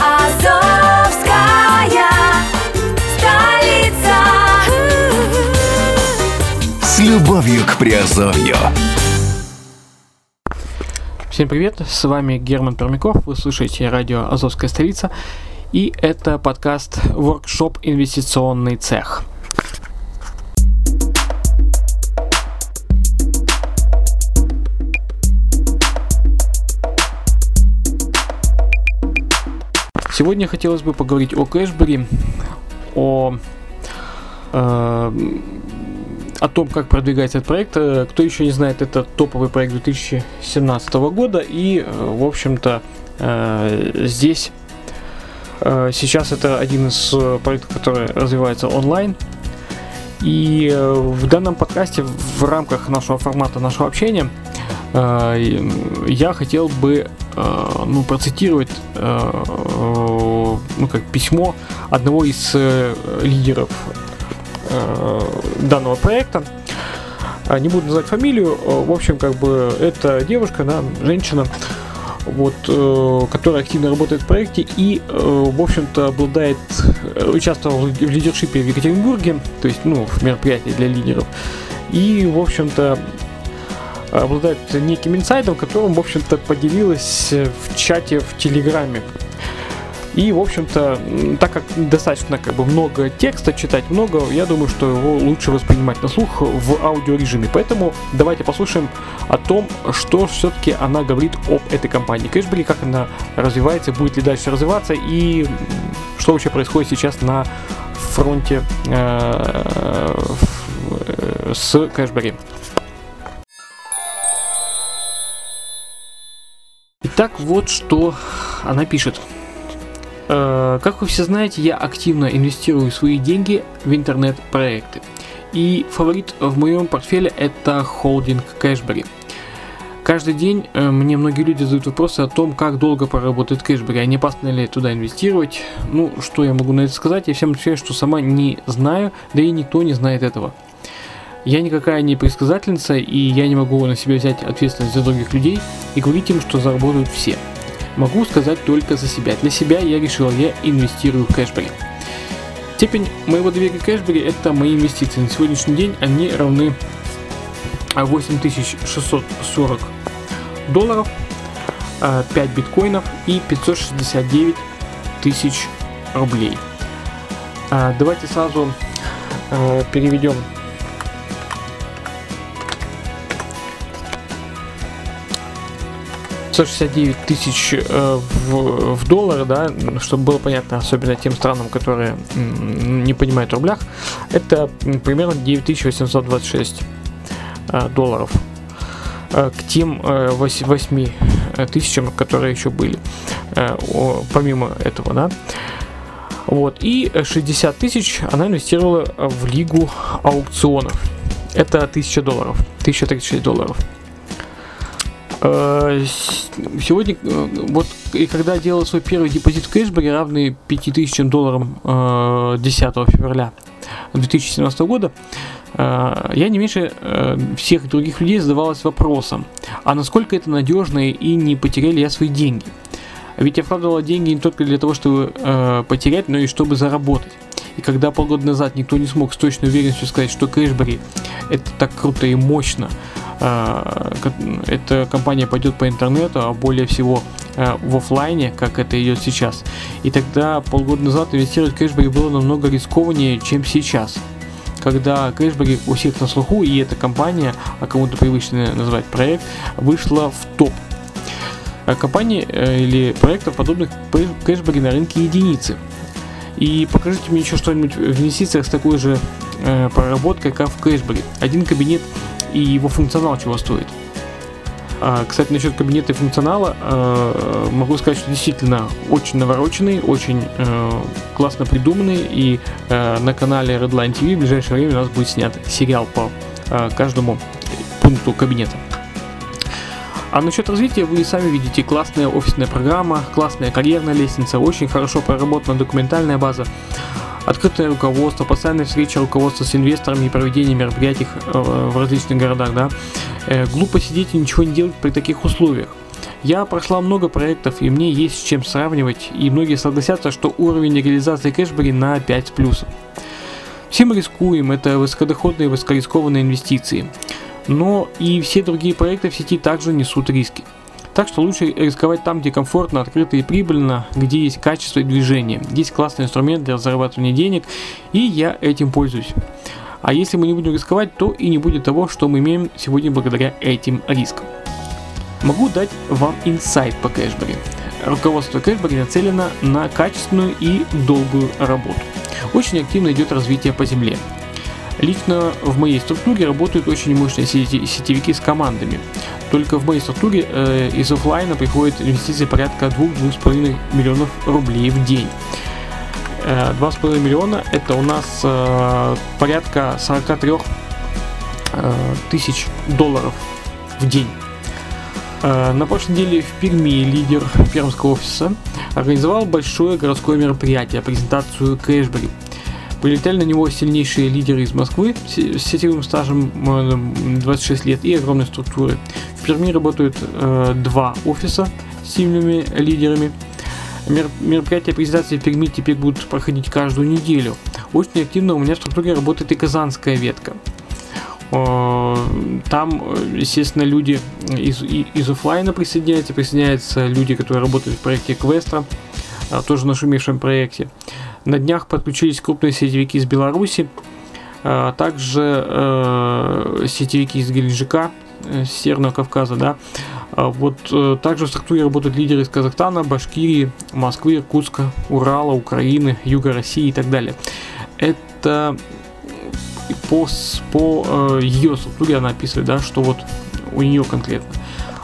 Азовская столица. С любовью к Приазовью. Всем привет, с вами Герман Пермяков, вы слушаете радио «Азовская столица» и это подкаст «Воркшоп Инвестиционный цех». Сегодня хотелось бы поговорить о Кэшбери, о э, о том, как продвигается этот проект. Э, Кто еще не знает, это топовый проект 2017 года. И, э, в общем-то, здесь сейчас это один из проектов, который развивается онлайн. И в данном подкасте, в рамках нашего формата, нашего общения, я хотел бы ну, процитировать э, ну, как письмо одного из э, лидеров э, данного проекта. А, Не буду называть фамилию. Э, В общем, как бы это девушка, да, женщина, вот, э, которая активно работает в проекте и, э, в общем-то, обладает, э, участвовала в лидершипе в Екатеринбурге, то есть, ну, в мероприятии для лидеров. И, в общем-то, обладает неким инсайдом, которым, в общем-то, поделилась э, в чате в Телеграме. И, в общем-то, так как достаточно как бы много текста читать много, я думаю, что его лучше воспринимать на слух в аудиорежиме. Поэтому давайте послушаем о том, что все-таки она говорит об этой компании Кэшбери, как она развивается, будет ли дальше развиваться и что вообще происходит сейчас на фронте э, э, с Cashbery. Итак, вот что она пишет. Э, Как вы все знаете, я активно инвестирую свои деньги в интернет-проекты. И фаворит в моем портфеле это холдинг Cashbery. Каждый день э, мне многие люди задают вопросы о том, как долго проработает Cashbery, а не опасно ли туда инвестировать. Ну, что я могу на это сказать? Я всем отвечаю, что сама не знаю, да и никто не знает этого. Я никакая не предсказательница, и я не могу на себя взять ответственность за других людей и говорить им, что заработают все. Могу сказать только за себя. Для себя я решил, я инвестирую в Кэшбери. Степень моего доверия к Кэшбери – это мои инвестиции. На сегодняшний день они равны а, 8640 долларов, а, 5 биткоинов и 569 тысяч рублей. А, Давайте сразу а, переведем – 169 тысяч э, в, в доллары, да, чтобы было понятно, особенно тем странам, которые м, не понимают в рублях, это примерно 9826 э, долларов э, к тем э, 8 тысячам, которые еще были, э, помимо этого, да. Вот, и 60 тысяч она инвестировала в лигу аукционов. Это 1000 долларов, 1036 долларов. Э, Сегодня, э, вот, и когда делал свой первый депозит в Кэшбэре, равный 5000 долларам э, 10 февраля 2017 года, э, я не меньше э, всех других людей задавалась вопросом, а насколько это надежно и не потерял ли я свои деньги? Ведь я вкладывала деньги не только для того, чтобы э, потерять, но и чтобы заработать. И когда полгода назад никто не смог с точной уверенностью сказать, что Cashbery это так круто и мощно, э, эта компания пойдет по интернету, а более всего э, в офлайне, как это идет сейчас. И тогда полгода назад инвестировать в Cashbery было намного рискованнее, чем сейчас. Когда Cashbery у всех на слуху, и эта компания, а кому-то привычно называть проект, вышла в топ. А компаний э, или проектов, подобных Кэшбери на рынке единицы. И покажите мне еще что-нибудь в инвестициях с такой же э, проработкой, как в Кэшбери. Один кабинет и его функционал чего стоит. А, кстати, насчет кабинета и функционала э, могу сказать, что действительно очень навороченный, очень э, классно придуманный. И э, на канале Redline TV в ближайшее время у нас будет снят сериал по э, каждому пункту кабинета. А насчет развития вы и сами видите классная офисная программа, классная карьерная лестница, очень хорошо проработана документальная база, открытое руководство, постоянные встречи руководства с инвесторами и проведение мероприятий э, в различных городах, да, Э, глупо сидеть и ничего не делать при таких условиях. Я прошла много проектов, и мне есть с чем сравнивать, и многие согласятся, что уровень реализации кэшбэри на 5 с плюсом. Все мы рискуем, это высокодоходные, высокорискованные инвестиции. Но и все другие проекты в сети также несут риски. Так что лучше рисковать там, где комфортно, открыто и прибыльно, где есть качество и движение. Есть классный инструмент для зарабатывания денег, и я этим пользуюсь. А если мы не будем рисковать, то и не будет того, что мы имеем сегодня благодаря этим рискам. Могу дать вам инсайт по кэшбэри. Руководство кэшбэри нацелено на качественную и долгую работу. Очень активно идет развитие по земле. Лично в моей структуре работают очень мощные сети- сетевики с командами. Только в моей структуре э, из офлайна приходят инвестиции порядка 2-2,5 миллионов рублей в день. Э, 2,5 миллиона это у нас э, порядка 43 э, тысяч долларов в день. Э, На прошлой неделе в Перми лидер пермского офиса организовал большое городское мероприятие, презентацию кэшбэри. Прилетели на него сильнейшие лидеры из Москвы с сетевым стажем э, 26 лет и огромной структуры. В Перми работают э, два офиса с сильными лидерами. Мер- мероприятия презентации в Перми теперь будут проходить каждую неделю. Очень активно у меня в структуре работает и казанская ветка. Э, Там, э, естественно, люди из, из офлайна присоединяются, присоединяются люди, которые работают в проекте Квестра, а, тоже нашумевшем проекте. На днях подключились крупные сетевики из Беларуси, а также э, сетевики из Геленджика, э, с Северного Кавказа, да. А Вот э, также в структуре работают лидеры из Казахстана, Башкирии, Москвы, Иркутска, Урала, Украины, Юга России и так далее. Это по, по э, ее структуре она описывает, да, что вот у нее конкретно.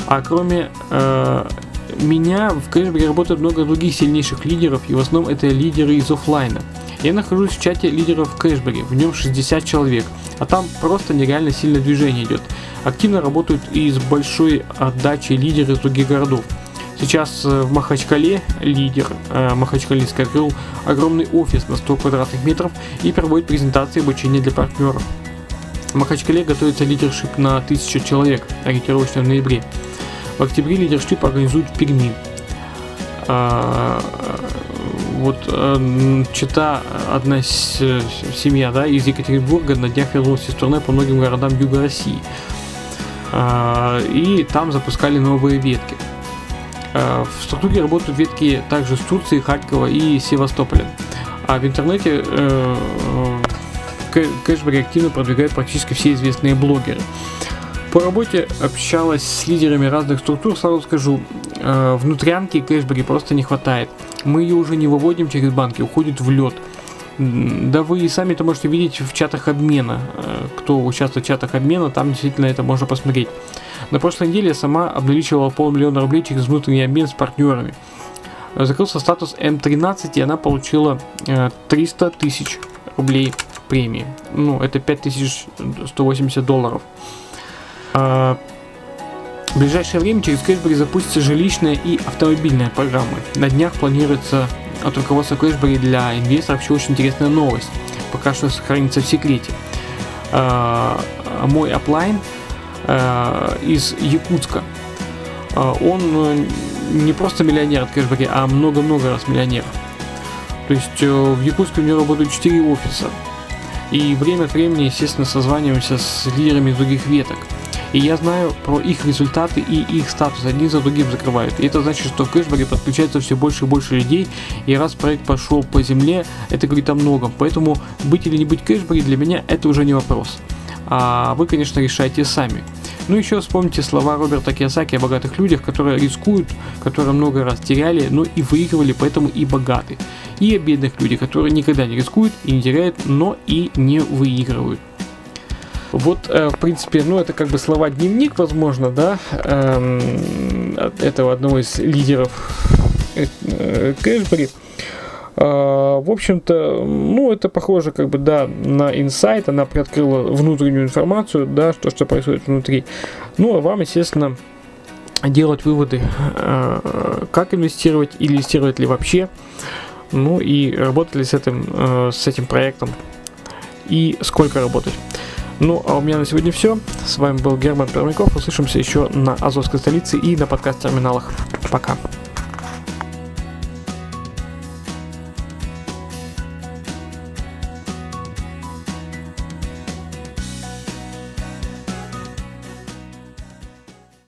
А кроме э, в Кэшбэре работает много других сильнейших лидеров, и в основном это лидеры из офлайна. Я нахожусь в чате лидеров Кэшбэри, в нем 60 человек, а там просто нереально сильное движение идет. Активно работают и с большой отдачей лидеры из других городов. Сейчас э, в Махачкале лидер э, Махачкалинский открыл огромный офис на 100 квадратных метров и проводит презентации обучения для партнеров. В Махачкале готовится лидершип на 1000 человек, ориентировочно в ноябре. В октябре лидершип организуют в Перми. А, вот э, м, чита одна семья да, из Екатеринбурга на днях вернулась из турне по многим городам Юга России. А, и там запускали новые ветки. А, в структуре работают ветки также с Турции, Харькова и Севастополя. А в интернете э, Кэ- Кэшбэри активно продвигают практически все известные блогеры. По работе общалась с лидерами разных структур, сразу скажу, э, внутрянки Кэшбэри просто не хватает. Мы ее уже не выводим через банки, уходит в лед. Да вы и сами это можете видеть в чатах обмена. Э, Кто участвует в чатах обмена, там действительно это можно посмотреть. На прошлой неделе я сама обналичивала полмиллиона рублей через внутренний обмен с партнерами. Э, Закрылся статус М13, и она получила э, 300 тысяч рублей премии. Ну, это 5180 долларов. В ближайшее время через Кэшбэри запустится жилищная и автомобильная программы. На днях планируется от руководства Кэшбэри для инвесторов еще очень интересная новость. Пока что сохранится в секрете. А, Мой оплайн а, из Якутска. А, Он э, не просто миллионер от Кэшбэри, а много-много раз миллионер. То есть э, в Якутске у него работают 4 офиса. И время от времени, естественно, созваниваемся с лидерами других веток. И я знаю про их результаты и их статус. Один за другим закрывают. И это значит, что в кэшбэке подключается все больше и больше людей. И раз проект пошел по земле, это говорит о многом. Поэтому быть или не быть кэшбэри для меня это уже не вопрос. А вы, конечно, решайте сами. Ну, еще вспомните слова Роберта Киосаки о богатых людях, которые рискуют, которые много раз теряли, но и выигрывали, поэтому и богаты. И о бедных людях, которые никогда не рискуют и не теряют, но и не выигрывают. Вот, э, в принципе, ну это как бы слова дневник, возможно, да, эм, от этого одного из лидеров э, э, Кэшбэри. А, В общем-то, ну, это похоже, как бы, да, на инсайт, она приоткрыла внутреннюю информацию, да, что, что происходит внутри. Ну, а вам, естественно, делать выводы, как инвестировать, или инвестировать ли вообще, ну, и работать ли с этим, с этим проектом, и сколько работать. Ну, а у меня на сегодня все. С вами был Герман Пермяков. Услышимся еще на Азовской столице и на подкаст-терминалах. Пока.